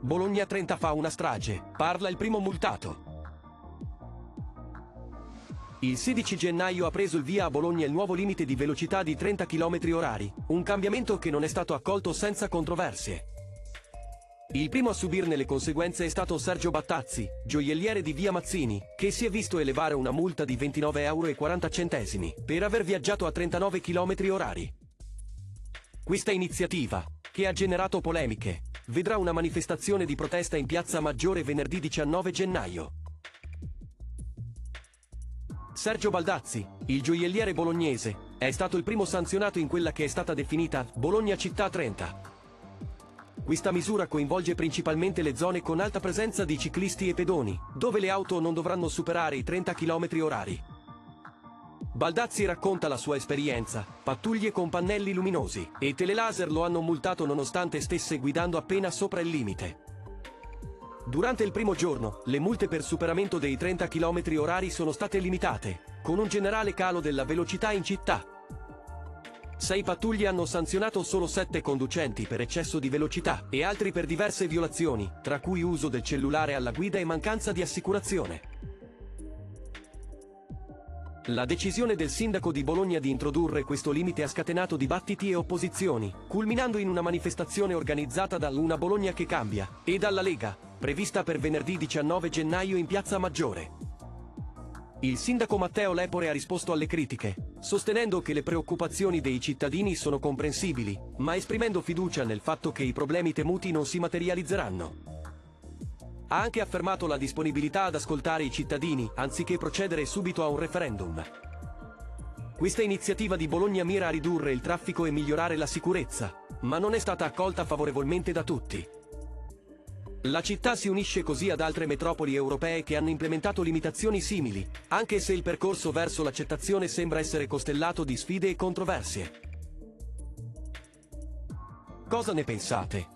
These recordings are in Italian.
Bologna 30 fa una strage, parla il primo multato. Il 16 gennaio ha preso il via a Bologna il nuovo limite di velocità di 30 km orari, un cambiamento che non è stato accolto senza controversie. Il primo a subirne le conseguenze è stato Sergio Battazzi, gioielliere di via Mazzini, che si è visto elevare una multa di 29,40 euro per aver viaggiato a 39 km orari. Questa iniziativa, che ha generato polemiche, vedrà una manifestazione di protesta in Piazza Maggiore venerdì 19 gennaio. Sergio Baldazzi, il gioielliere bolognese, è stato il primo sanzionato in quella che è stata definita Bologna Città 30. Questa misura coinvolge principalmente le zone con alta presenza di ciclisti e pedoni, dove le auto non dovranno superare i 30 km orari. Baldazzi racconta la sua esperienza, pattuglie con pannelli luminosi e telelaser lo hanno multato nonostante stesse guidando appena sopra il limite. Durante il primo giorno, le multe per superamento dei 30 km orari sono state limitate, con un generale calo della velocità in città, sei pattuglie hanno sanzionato solo sette conducenti per eccesso di velocità e altri per diverse violazioni, tra cui uso del cellulare alla guida e mancanza di assicurazione. La decisione del sindaco di Bologna di introdurre questo limite ha scatenato dibattiti e opposizioni, culminando in una manifestazione organizzata dall'Una Bologna che cambia e dalla Lega, prevista per venerdì 19 gennaio in Piazza Maggiore. Il sindaco Matteo Lepore ha risposto alle critiche, sostenendo che le preoccupazioni dei cittadini sono comprensibili, ma esprimendo fiducia nel fatto che i problemi temuti non si materializzeranno. Ha anche affermato la disponibilità ad ascoltare i cittadini, anziché procedere subito a un referendum. Questa iniziativa di Bologna mira a ridurre il traffico e migliorare la sicurezza, ma non è stata accolta favorevolmente da tutti. La città si unisce così ad altre metropoli europee che hanno implementato limitazioni simili, anche se il percorso verso l'accettazione sembra essere costellato di sfide e controversie. Cosa ne pensate?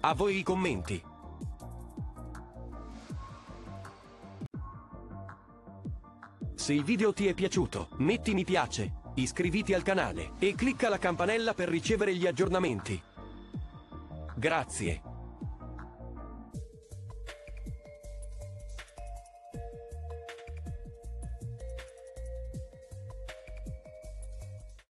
A voi i commenti. Se il video ti è piaciuto, metti mi piace, iscriviti al canale e clicca la campanella per ricevere gli aggiornamenti. Grazie.